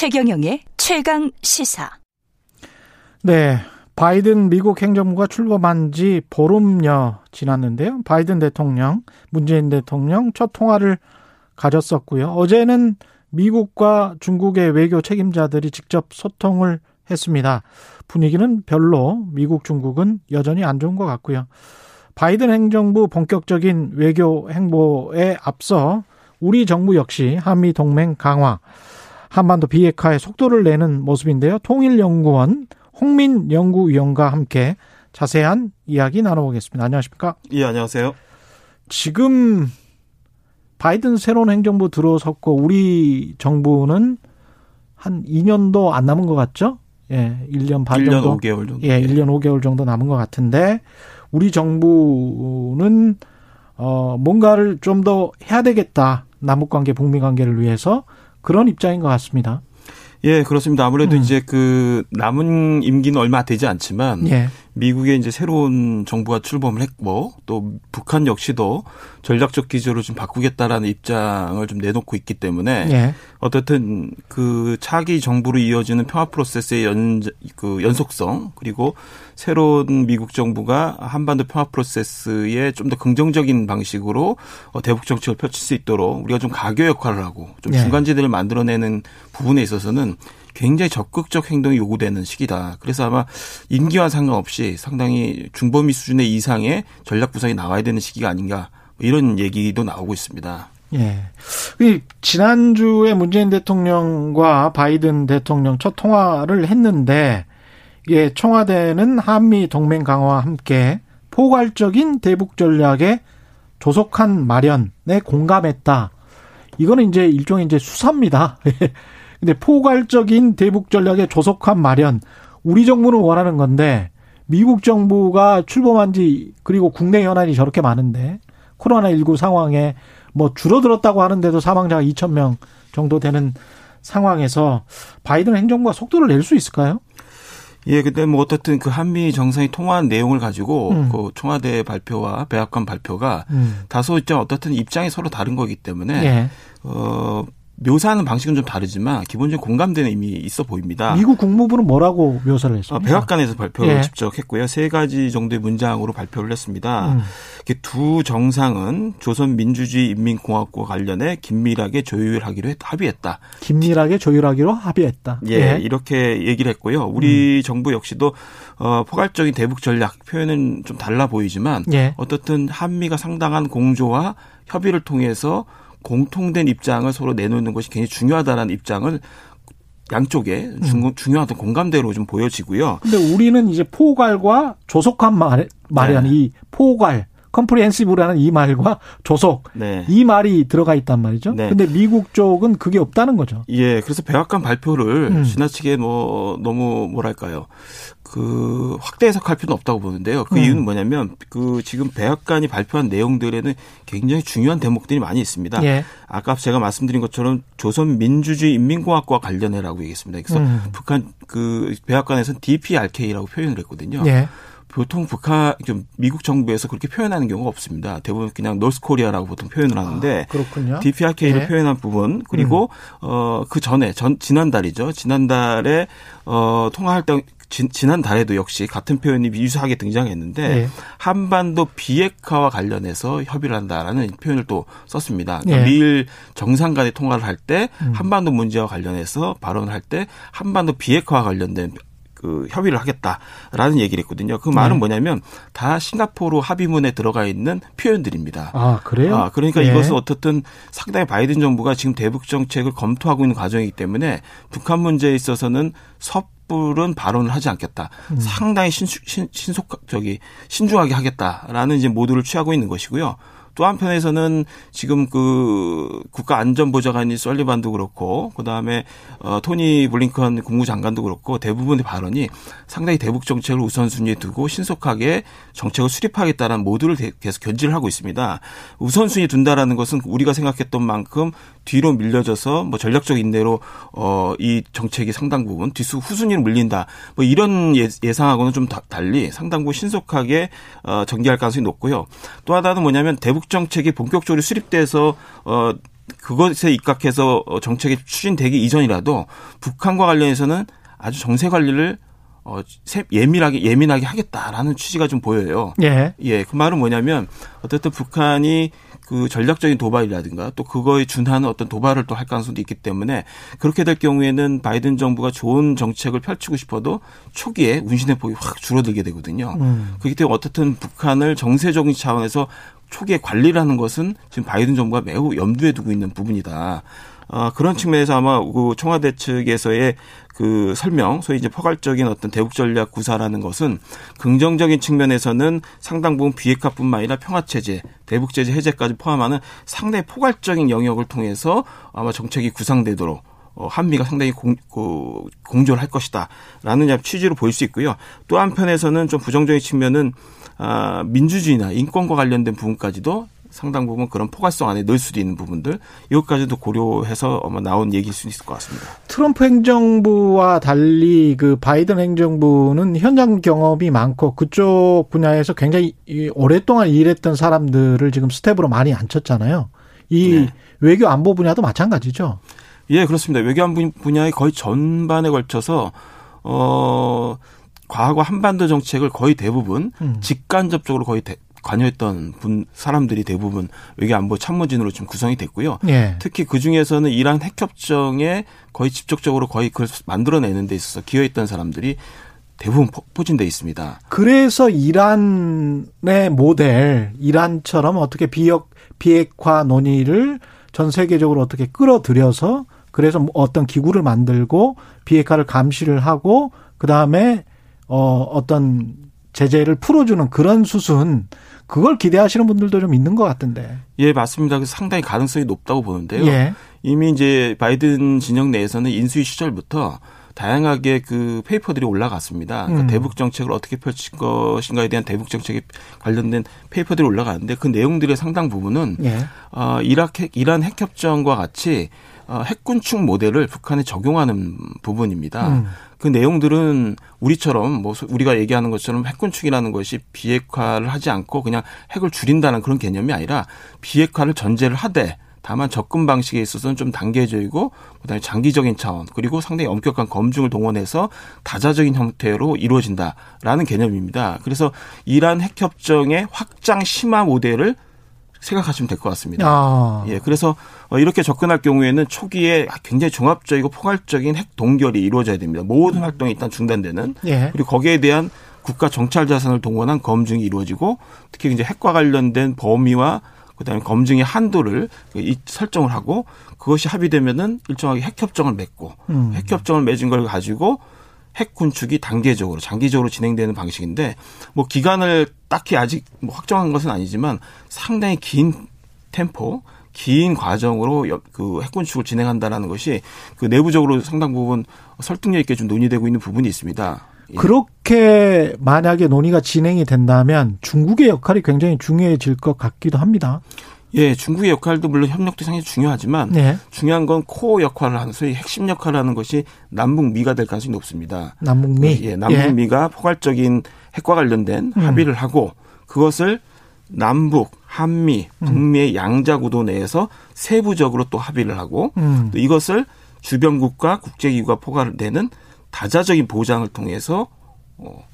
최경영의 최강 시사. 네. 바이든 미국 행정부가 출범한 지 보름여 지났는데요. 바이든 대통령, 문재인 대통령 첫 통화를 가졌었고요. 어제는 미국과 중국의 외교 책임자들이 직접 소통을 했습니다. 분위기는 별로 미국, 중국은 여전히 안 좋은 것 같고요. 바이든 행정부 본격적인 외교 행보에 앞서 우리 정부 역시 한미 동맹 강화, 한반도 비핵화에 속도를 내는 모습인데요. 통일연구원 홍민 연구위원과 함께 자세한 이야기 나눠보겠습니다. 안녕하십니까? 예, 안녕하세요. 지금 바이든 새로운 행정부 들어섰고 우리 정부는 한 2년도 안 남은 것 같죠? 예, 1년 반 1년 정도. 5개월 정도. 예, 1년 5개월 정도 남은 것 같은데 우리 정부는 어 뭔가를 좀 더 해야 되겠다. 남북 관계, 북미 관계를 위해서 그런 입장인 것 같습니다. 예, 그렇습니다. 아무래도 음. 이제 그 남은 임기는 얼마 되지 않지만 예. 미국의 이제 새로운 정부가 출범을 했고 또 북한 역시도 전략적 기조를 좀 바꾸겠다라는 입장을 좀 내놓고 있기 때문에 예. 어떻든 그 차기 정부로 이어지는 평화 프로세스의 연, 그 연속성 그리고 새로운 미국 정부가 한반도 평화 프로세스에 좀 더 긍정적인 방식으로 어, 대북 정책을 펼칠 수 있도록 우리가 좀 가교 역할을 하고 좀 네. 중간지대를 만들어내는 부분에 있어서는 굉장히 적극적 행동이 요구되는 시기다. 그래서 아마 임기와 상관없이 상당히 중범위 수준의 이상의 전략 구상이 나와야 되는 시기가 아닌가 뭐 이런 얘기도 나오고 있습니다. 예. 이 지난주에 문재인 대통령과 바이든 대통령 첫 통화를 했는데 예, 청와대는 한미 동맹 강화와 함께 포괄적인 대북 전략에 조속한 마련에 공감했다. 이거는 이제 일종의 이제 수사입니다. 근데 포괄적인 대북 전략의 조속한 마련 우리 정부는 원하는 건데 미국 정부가 출범한 지 그리고 국내 현안이 저렇게 많은데 코로나19 상황에 뭐 줄어들었다고 하는데도 사망자가 2천 명 정도 되는 상황에서 바이든 행정부가 속도를 낼 수 있을까요? 예, 근데 뭐 어떻든 그 한미 정상이 통화한 내용을 가지고 음. 그 청와대 발표와 백악관 발표가 음. 다소 이제 어떻든 입장이 서로 다른 거기 때문에 예. 어 묘사하는 방식은 좀 다르지만 기본적인 공감대는 이미 있어 보입니다. 미국 국무부는 뭐라고 묘사를 어, 했습니까? 백악관에서 발표를 예. 직접 했고요. 세 가지 정도의 문장으로 발표를 했습니다. 음. 두 정상은 조선민주주의인민공화국과 관련해 긴밀하게 조율하기로 했, 합의했다. 긴밀하게 조율하기로 합의했다. 예, 이렇게 얘기를 했고요. 음. 우리 정부 역시도 어, 포괄적인 대북 전략 표현은 좀 달라 보이지만 예. 어떻든 한미가 상당한 공조와 협의를 통해서 공통된 입장을 서로 내놓는 것이 굉장히 중요하다라는 입장을 양쪽에 중, 중요한 어떤 공감대로 좀 보여지고요. 근데 우리는 이제 포괄과 조속한 말, 말이란 네. 이 포괄, comprehensive라는 이 말과 조속 네. 이 말이 들어가 있단 말이죠. 네. 근데 미국 쪽은 그게 없다는 거죠. 예, 그래서 백악관 발표를 음. 지나치게 뭐 너무 뭐랄까요. 그 확대 해석할 필요는 없다고 보는데요. 그 음. 이유는 뭐냐면 그 지금 백악관이 발표한 내용들에는 굉장히 중요한 대목들이 많이 있습니다. 예. 아까 제가 말씀드린 것처럼 조선 민주주의 인민공화국과 관련해라고 얘기했습니다. 그래서 음. 북한 그 백악관에서는 DPRK라고 표현을 했거든요. 예. 보통 북한 좀 미국 정부에서 그렇게 표현하는 경우가 없습니다. 대부분 그냥 노스코리아라고 보통 표현을 하는데 그렇군요. DPRK를 예. 표현한 부분 그리고 어그 전에 전 지난달이죠. 지난달에 어 통화할 때 지, 지난달에도 역시 같은 표현이 유사하게 등장했는데 예. 한반도 비핵화와 관련해서 협의를 한다라는 표현을 또 썼습니다. 그러니까 예. 미일 정상 간의 통화를 할때 음. 한반도 문제와 관련해서 발언을 할 때 한반도 비핵화와 관련된 그 협의를 하겠다라는 얘기를 했거든요. 그 말은 네. 뭐냐면 다 싱가포르 합의문에 들어가 있는 표현들입니다. 아, 그래요? 아, 그러니까 예. 이것은 어떻든 상당히 바이든 정부가 지금 대북 정책을 검토하고 있는 과정이기 때문에 북한 문제에 있어서는 섣불은 발언을 하지 않겠다. 음. 상당히 신수, 신, 신속 저기 신중하게 하겠다라는 이제 모두를 취하고 있는 것이고요. 또 한편에서는 지금 그 국가안전보좌관이 썰리반도 그렇고 그다음에 어 토니 블링컨 국무장관도 그렇고 대부분의 발언이 상당히 대북 정책을 우선순위에 두고 신속하게 정책을 수립하겠다는 모두를 대- 계속 견지를 하고 있습니다. 우선순위 둔다라는 것은 우리가 생각했던 만큼 뒤로 밀려져서 뭐 전략적 인내로 어이 정책이 상당 부분 뒤수 후순위로 물린다. 뭐 이런 예- 예상하고는 좀 다- 달리 상당 부분 신속하게 어 전개할 가능성이 높고요. 또 하나는 뭐냐면 대북 정책이 본격적으로 수립돼서 어 그것에 입각해서 정책이 추진되기 이전이라도 북한과 관련해서는 아주 정세 관리를 어, 예민하게, 예민하게 하겠다라는 취지가 좀 보여요. 예. 예. 그 말은 뭐냐면, 어쨌든 북한이 그 전략적인 도발이라든가 또 그거에 준하는 어떤 도발을 또 할 가능성도 있기 때문에 그렇게 될 경우에는 바이든 정부가 좋은 정책을 펼치고 싶어도 초기에 운신의 폭이 확 줄어들게 되거든요. 음. 그렇기 때문에 어떻든 북한을 정세적인 차원에서 초기에 관리를 하는 것은 지금 바이든 정부가 매우 염두에 두고 있는 부분이다. 어, 그런 측면에서 아마 그 청와대 측에서의 그 설명, 소위 이제 포괄적인 어떤 대북 전략 구사라는 것은 긍정적인 측면에서는 상당 부분 비핵화뿐만 아니라 평화 체제, 대북 제재 해제까지 포함하는 상당히 포괄적인 영역을 통해서 아마 정책이 구상되도록 어, 한미가 상당히 공, 그, 공조를 할 것이다라는 취지로 보일 수 있고요. 또 한편에서는 좀 부정적인 측면은 아, 민주주의나 인권과 관련된 부분까지도 상당 부분 그런 포괄성 안에 넣을 수도 있는 부분들 이것까지도 고려해서 아마 나온 얘기일 수 있을 것 같습니다. 트럼프 행정부와 달리 그 바이든 행정부는 현장 경험이 많고 그쪽 분야에서 굉장히 오랫동안 일했던 사람들을 지금 스태프로 많이 앉혔잖아요. 이 네. 외교 안보 분야도 마찬가지죠. 예, 그렇습니다. 외교 안보 분야의 거의 전반에 걸쳐서 어 과거 한반도 정책을 거의 대부분 음. 직간접적으로 거의 대, 관여했던 분 사람들이 대부분 외교 안보 참모진으로 지금 구성이 됐고요. 예. 특히 그 중에서는 이란 핵협정에 거의 직접적으로 거의 그걸 만들어내는 데 있어서 기여했던 사람들이 대부분 포진돼 있습니다. 그래서 이란의 모델, 이란처럼 어떻게 비역 비핵화 논의를 전 세계적으로 어떻게 끌어들여서 그래서 어떤 기구를 만들고 비핵화를 감시를 하고 그 다음에 어 어떤 제재를 풀어주는 그런 수순 그걸 기대하시는 분들도 좀 있는 것 같은데. 예, 맞습니다. 그래서 상당히 가능성이 높다고 보는데요. 예. 이미 이제 바이든 진영 내에서는 인수위 시절부터 다양하게 그 페이퍼들이 올라갔습니다. 그러니까 음. 대북 정책을 어떻게 펼칠 것인가에 대한 대북 정책에 관련된 페이퍼들이 올라가는데 그 내용들의 상당 부분은 예. 어, 이란 핵 이란 핵 협정과 같이 어, 핵군 축 모델을 북한에 적용하는 부분입니다. 음. 그 내용들은 우리처럼 뭐 우리가 얘기하는 것처럼 핵군축이라는 것이 비핵화를 하지 않고 그냥 핵을 줄인다는 그런 개념이 아니라 비핵화를 전제를 하되 다만 접근 방식에 있어서는 좀 단계적이고 그다음에 장기적인 차원 그리고 상당히 엄격한 검증을 동원해서 다자적인 형태로 이루어진다라는 개념입니다. 그래서 이란 핵협정의 확장 심화 모델을 생각하시면 될 것 같습니다. 아. 예, 그래서 어, 이렇게 접근할 경우에는 초기에 굉장히 종합적이고 포괄적인 핵 동결이 이루어져야 됩니다. 모든 활동이 일단 중단되는 예. 그리고 거기에 대한 국가 정찰 자산을 동원한 검증이 이루어지고 특히 이제 핵과 관련된 범위와 그다음에 검증의 한도를 설정을 하고 그것이 합의되면은 일정하게 핵 협정을 맺고 음. 핵 협정을 맺은 걸 가지고 핵 군축이 단계적으로 장기적으로 진행되는 방식인데 뭐 기간을 딱히 아직 뭐 확정한 것은 아니지만 상당히 긴 템포 긴 과정으로 그 핵군축을 진행한다라는 것이 그 내부적으로 상당 부분 설득력 있게 좀 논의되고 있는 부분이 있습니다. 예. 그렇게 만약에 논의가 진행이 된다면 중국의 역할이 굉장히 중요해질 것 같기도 합니다. 예, 중국의 역할도 물론 협력도 상당히 중요하지만 네. 중요한 건 코어 역할을 하는 소위 핵심 역할을 하는 것이 남북미가 될 가능성이 높습니다. 남북미. 예, 남북미가 예. 포괄적인 핵과 관련된 음. 합의를 하고 그것을 남북, 한미, 음. 북미의 양자 구도 내에서 세부적으로 또 합의를 하고 음. 또 이것을 주변국과 국제기구가 포괄되는 다자적인 보장을 통해서 어,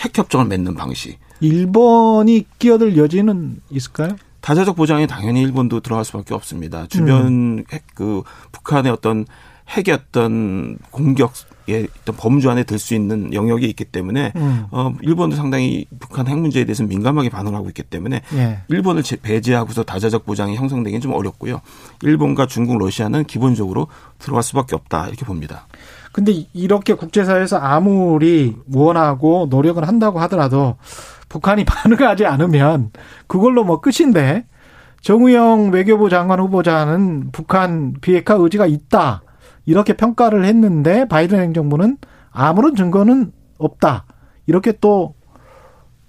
핵 협정을 맺는 방식. 일본이 끼어들 여지는 있을까요? 다자적 보장에 당연히 일본도 들어갈 수밖에 없습니다. 주변 음. 핵, 그 북한의 어떤 핵의 어떤 공격의 어떤 범주 안에 들 수 있는 영역이 있기 때문에 음. 어 일본도 상당히 북한 핵 문제에 대해서 민감하게 반응하고 있기 때문에 예. 일본을 배제하고서 다자적 보장이 형성되기는 좀 어렵고요. 일본과 중국, 러시아는 기본적으로 들어갈 수밖에 없다 이렇게 봅니다. 근데 이렇게 국제사회에서 아무리 원하고 노력을 한다고 하더라도 북한이 반응하지 않으면 그걸로 뭐 끝인데 정우영 외교부 장관 후보자는 북한 비핵화 의지가 있다. 이렇게 평가를 했는데 바이든 행정부는 아무런 증거는 없다. 이렇게 또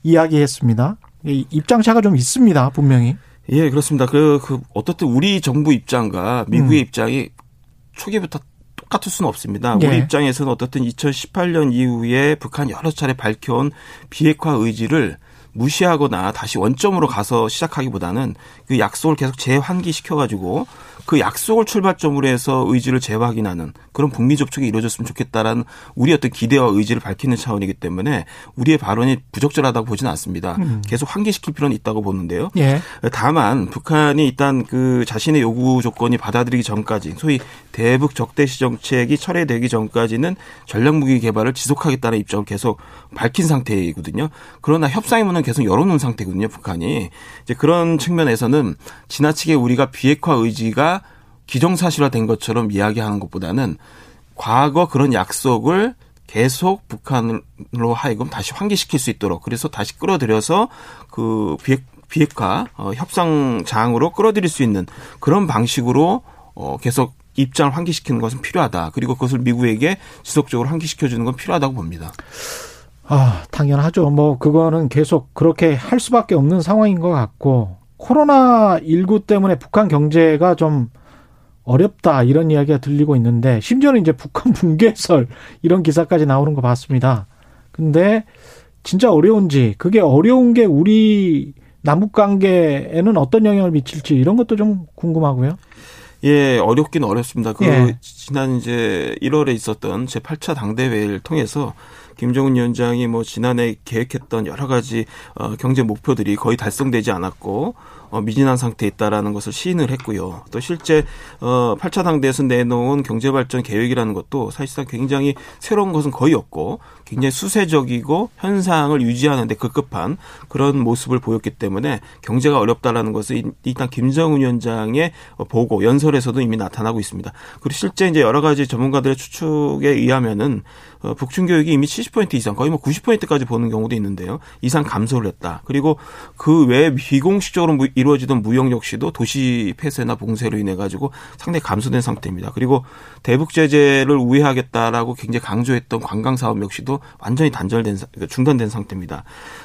이야기했습니다. 입장 차가 좀 있습니다, 분명히. 예, 그렇습니다. 그, 그, 어떻든 우리 정부 입장과 미국의 음. 입장이 초기부터 똑같을 수는 없습니다. 네. 우리 입장에서는 어떻든 2018년 이후에 북한 여러 차례 밝혀온 비핵화 의지를 무시하거나 다시 원점으로 가서 시작하기보다는 그 약속을 계속 재환기시켜가지고 그 약속을 출발점으로 해서 의지를 재확인하는 그런 북미 접촉이 이루어졌으면 좋겠다라는 우리 어떤 기대와 의지를 밝히는 차원이기 때문에 우리의 발언이 부적절하다고 보지는 않습니다. 음. 계속 환기시킬 필요는 있다고 보는데요. 예. 다만 북한이 일단 그 자신의 요구 조건이 받아들이기 전까지 소위 대북 적대시 정책이 철회되기 전까지는 전략 무기 개발을 지속하겠다는 입장을 계속 밝힌 상태이거든요. 그러나 협상의 문은 계속 열어놓은 상태거든요. 북한이 이제 그런 측면에서는 지나치게 우리가 비핵화 의지가 기정사실화된 것처럼 이야기하는 것보다는 과거 그런 약속을 계속 북한으로 하여금 다시 환기시킬 수 있도록 그래서 다시 끌어들여서 그 비핵 비핵화 어, 협상장으로 끌어들일 수 있는 그런 방식으로 어, 계속 입장을 환기시키는 것은 필요하다. 그리고 그것을 미국에게 지속적으로 환기시켜 주는 건 필요하다고 봅니다. 아, 당연하죠. 뭐 그거는 계속 그렇게 할 수밖에 없는 상황인 것 같고 코로나 19 때문에 북한 경제가 좀 어렵다 이런 이야기가 들리고 있는데 심지어는 이제 북한 붕괴설 이런 기사까지 나오는 거 봤습니다. 근데 진짜 어려운지 그게 어려운 게 우리 남북 관계에는 어떤 영향을 미칠지 이런 것도 좀 궁금하고요. 예, 어렵긴 어렵습니다. 그 예. 지난 이제 1월에 있었던 제 8차 당대회를 통해서 김정은 위원장이 뭐 지난해 계획했던 여러 가지 어 경제 목표들이 거의 달성되지 않았고 어, 미진한 상태에 있다라는 것을 시인을 했고요. 또 실제 어 8차 당대에서 내놓은 경제 발전 계획이라는 것도 사실상 굉장히 새로운 것은 거의 없고 굉장히 수세적이고 현상을 유지하는데 급급한 그런 모습을 보였기 때문에 경제가 어렵다라는 것을 일단 김정은 위원장의 보고 연설에서도 이미 나타나고 있습니다. 그리고 실제 이제 여러 가지 전문가들의 추측에 의하면은 어, 북중 교육이 이미 70% 이상 거의 뭐 90%까지 보는 경우도 있는데요. 이상 감소를 했다. 그리고 그 외에 비공식적으로 이루어지던 무역 역시도 도시 폐쇄나 봉쇄로 인해 가지고 상당히 감소된 상태입니다. 그리고 대북 제재를 우회하겠다라고 굉장히 강조했던 관광 사업 역시도 완전히 단절된 그러니까 중단된 상태입니다.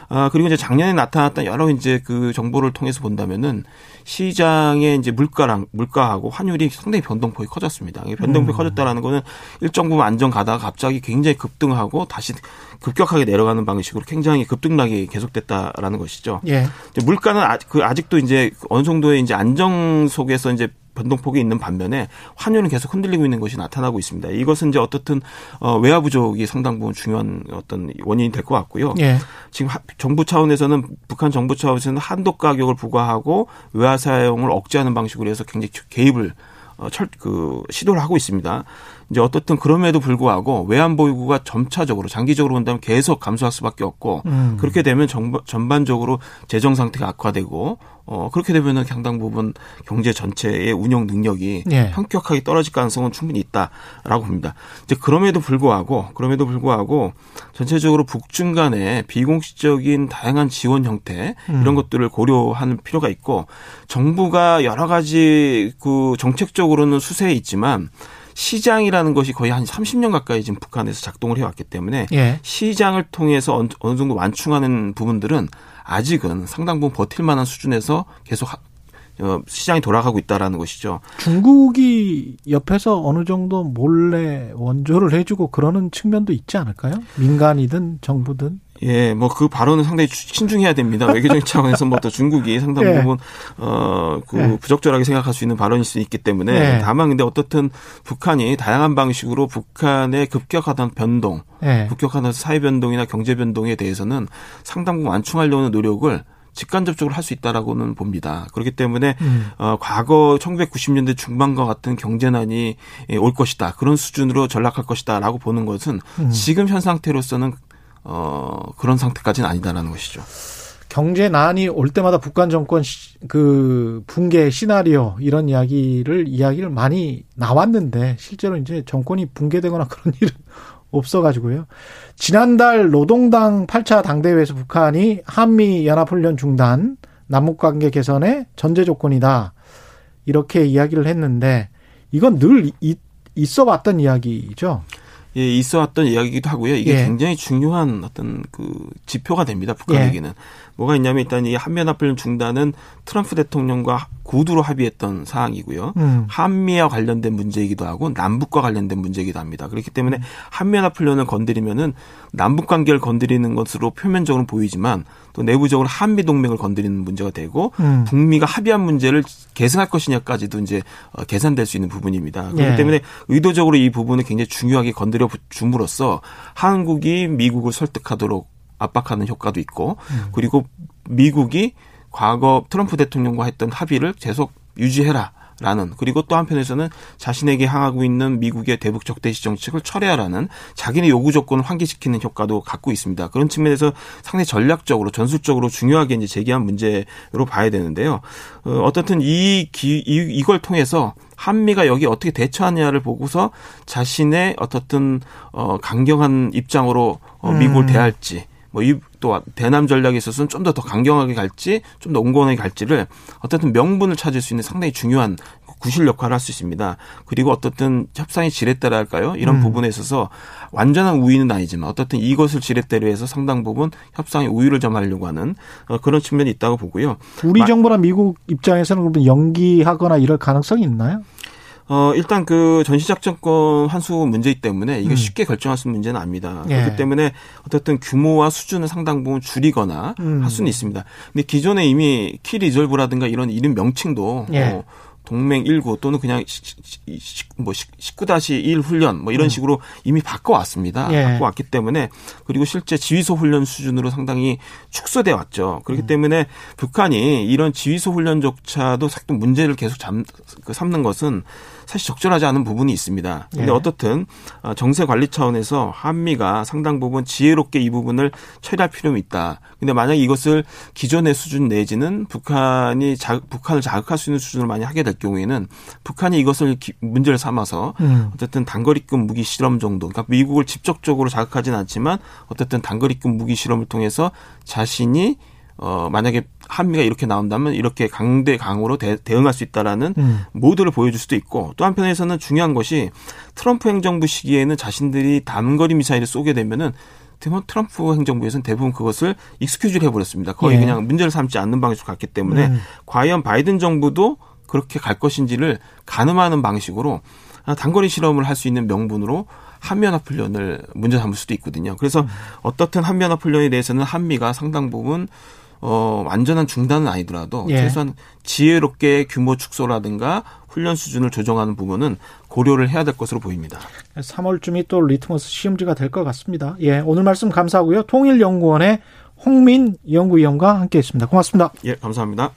아 그리고 이제 작년에 나타났던 여러 이제 그 정보를 통해서 본다면은 시장의 이제 물가랑 물가하고 환율이 상당히 변동폭이 커졌습니다. 변동폭이 음. 커졌다라는 거는 일정 부분 안정 가다가 갑자기 굉장히 급등하고 다시 급격하게 내려가는 방식으로 굉장히 급등락이 계속됐다라는 것이죠. 예. 물가는 아직 그 아직도 이제 어느 정도의 이제 안정 속에서 이제 변동폭이 있는 반면에 환율은 계속 흔들리고 있는 것이 나타나고 있습니다. 이것은 이제 어떻든 어 외화 부족이 상당 부분 중요한 어떤 원인이 될 것 같고요. 예. 지금 정부 차원에서는 북한 정부 차원에서는 한도 가격을 부과하고 외화 사용을 억제하는 방식으로 해서 굉장히 개입을 어, 철, 그, 시도를 하고 있습니다. 이제 어떻든 그럼에도 불구하고 외환 보유고가 점차적으로 장기적으로 본다면 계속 감소할 수밖에 없고 음. 그렇게 되면 정, 전반적으로 재정 상태가 악화되고 어 그렇게 되면은 상당 부분 경제 전체의 운영 능력이 예. 현격하게 떨어질 가능성은 충분히 있다라고 봅니다. 이제 그럼에도 불구하고 그럼에도 불구하고 전체적으로 북중 간의 비공식적인 다양한 지원 형태 음. 이런 것들을 고려하는 필요가 있고 정부가 여러 가지 그 정책적으로는 수세에 있지만 시장이라는 것이 거의 한 30년 가까이 지금 북한에서 작동을 해왔기 때문에 예. 시장을 통해서 어느 정도 완충하는 부분들은 아직은 상당 부분 버틸 만한 수준에서 계속 어, 시장이 돌아가고 있다라는 것이죠. 중국이 옆에서 어느 정도 몰래 원조를 해주고 그러는 측면도 있지 않을까요? 민간이든 정부든. 예, 뭐 그 발언은 상당히 신중해야 됩니다. 외교적인 차원에서 뭐 또 중국이 상당 예. 부분 어그 예. 부적절하게 생각할 수 있는 발언일 수 있기 때문에 예. 다만 근데 어떻든 북한이 다양한 방식으로 북한의 급격하던 변동, 예. 급격한 사회 변동이나 경제 변동에 대해서는 상당 부분 완충하려는 노력을 직간접적으로 할 수 있다라고는 봅니다. 그렇기 때문에 음. 어, 과거 1990년대 중반과 같은 경제난이 올 것이다. 그런 수준으로 전락할 것이다라고 보는 것은 음. 지금 현 상태로서는 어, 그런 상태까지는 아니다라는 것이죠. 경제난이 올 때마다 북한 정권 그 붕괴 시나리오 이런 이야기를 이야기를 많이 나왔는데 실제로 이제 정권이 붕괴되거나 그런 일은 없어가지고요. 지난달 노동당 8차 당대회에서 북한이 한미 연합훈련 중단, 남북관계 개선의 전제 조건이다. 이렇게 이야기를 했는데 이건 늘 있어 왔던 이야기죠. 예, 있어 왔던 이야기이기도 하고요. 이게 예. 굉장히 중요한 어떤 그 지표가 됩니다. 북한에게는. 예. 뭐가 있냐면 일단 이 한미연합훈련 중단은 트럼프 대통령과 구두로 합의했던 사항이고요. 음. 한미와 관련된 문제이기도 하고 남북과 관련된 문제이기도 합니다. 그렇기 때문에 한미연합훈련을 건드리면은 남북 관계를 건드리는 것으로 표면적으로 보이지만 또 내부적으로 한미 동맹을 건드리는 문제가 되고 음. 북미가 합의한 문제를 계승할 것이냐까지도 이제 어, 계산될 수 있는 부분입니다. 그렇기 예. 때문에 의도적으로 이 부분을 굉장히 중요하게 건드려 줌으로써 한국이 미국을 설득하도록 압박하는 효과도 있고 음. 그리고 미국이 과거 트럼프 대통령과 했던 합의를 계속 유지해라. 라는 그리고 또 한편에서는 자신에게 향하고 있는 미국의 대북 적 대시 정책을 철회하라는 자기네 요구 조건을 환기시키는 효과도 갖고 있습니다. 그런 측면에서 상당히 전략적으로 전술적으로 중요하게 이제 제기한 문제로 봐야 되는데요. 어, 어떻든 이, 기, 이 이걸 통해서 한미가 여기 어떻게 대처하냐를 보고서 자신의 어떻든 어 강경한 입장으로 어 미국을 음. 대할지 뭐이또 대남 전략에 있어서는 좀 더 더 강경하게 갈지 좀 더 온건하게 갈지를 어떻든 명분을 찾을 수 있는 상당히 중요한 구실 역할을 할 수 있습니다. 그리고 어떻든 협상의 지렛대라 할까요? 이런 음. 부분에 있어서 완전한 우위는 아니지만 어떻든 이것을 지렛대로 해서 상당 부분 협상의 우위를 점하려고 하는 어, 그런 측면이 있다고 보고요. 우리 마- 정부나 미국 입장에서는 그러면 연기하거나 이럴 가능성이 있나요? 어, 일단 그 전시작전권 환수 문제이기 때문에 이게 음. 쉽게 결정할 수 있는 문제는 아닙니다. 예. 그렇기 때문에 어쨌든 규모와 수준을 상당 부분 줄이거나 음. 할 수는 있습니다. 근데 기존에 이미 키 리졸브라든가 이런 이름 명칭도 예. 어, 동맹 19 또는 그냥 뭐 19-1 훈련 뭐 이런 식으로 이미 바꿔왔습니다. 음. 예. 바꿔왔기 때문에 그리고 실제 지휘소 훈련 수준으로 상당히 축소돼 왔죠. 음. 그렇기 때문에 북한이 이런 지휘소 훈련조차도 문제를 계속 잠, 그 삼는 것은 사실 적절하지 않은 부분이 있습니다. 근데 예. 어떻든 어, 정세 관리 차원에서 한미가 상당 부분 지혜롭게 이 부분을 처리할 필요는 있다. 근데 만약 이것을 기존의 수준 내지는 북한이 자, 북한을 자극할 수 있는 수준으로 많이 하게 될 경우에는 북한이 이것을 기- 문제를 삼아서 음. 어쨌든 단거리급 무기 실험 정도, 그러니까 미국을 직접적으로 자극하지는 않지만 어쨌든 단거리급 무기 실험을 통해서 자신이 어 만약에 한미가 이렇게 나온다면 이렇게 강대 강으로 대, 대응할 수 있다라는 음. 모드를 보여줄 수도 있고 또 한편에서는 중요한 것이 트럼프 행정부 시기에는 자신들이 단거리 미사일을 쏘게 되면은 트럼프 행정부에서는 대부분 그것을 익스큐즈를 해버렸습니다. 거의 예. 그냥 문제를 삼지 않는 방식으로 갔기 때문에 음. 과연 바이든 정부도 그렇게 갈 것인지를 가늠하는 방식으로 아, 단거리 실험을 할 수 있는 명분으로 한미연합 훈련을 문제 삼을 수도 있거든요. 그래서 음. 어떻든 한미연합 훈련에 대해서는 한미가 상당 부분 어, 완전한 중단은 아니더라도 예. 최소한 지혜롭게 규모 축소라든가 훈련 수준을 조정하는 부분은 고려를 해야 될 것으로 보입니다. 3월쯤이 또 리트머스 시험지가 될 것 같습니다. 예, 오늘 말씀 감사하고요. 통일연구원의 홍민 연구위원과 함께했습니다. 고맙습니다. 예, 감사합니다.